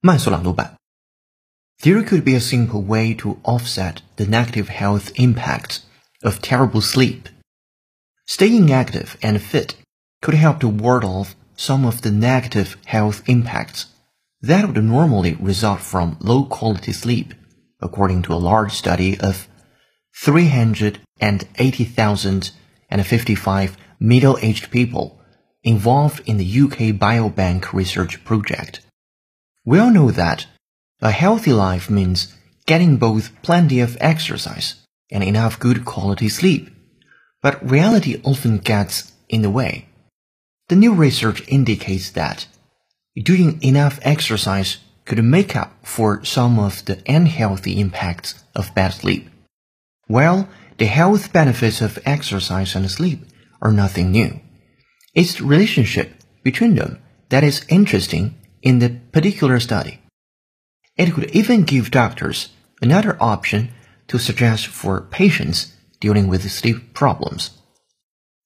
慢速朗读版。There could be a simple way to offset the negative health impact of terrible sleep. Staying active and fit could help to ward off some of the negative health impacts that would normally result from low quality sleep, according to a large study of 380,055 middle-aged people involved in the UK Biobank research project. We all know that a healthy life means getting both plenty of exercise and enough good quality sleep. But reality often gets in the way. The new research indicates that doing enough exercise could make up for some of the unhealthy impacts of bad sleep. Well, the health benefits of exercise and sleep are nothing new. It's the relationship between them that is interesting in the particular study. It could even give doctors another option to suggest for patients dealing with sleep problems.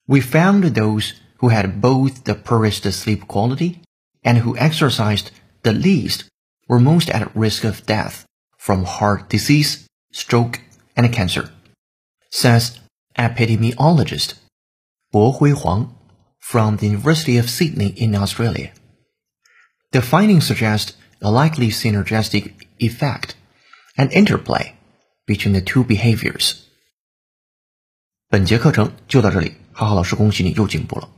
We found those who had both the poorest sleep quality and who exercised the least were most at risk of death from heart disease, stroke, and cancer, says epidemiologist Bo-Huei Huang from the University of Sydney in Australia. The findings suggest a likely synergistic effect and interplay between the two behaviors. 本节课程就到这里，哈哈老师恭喜你又进步了。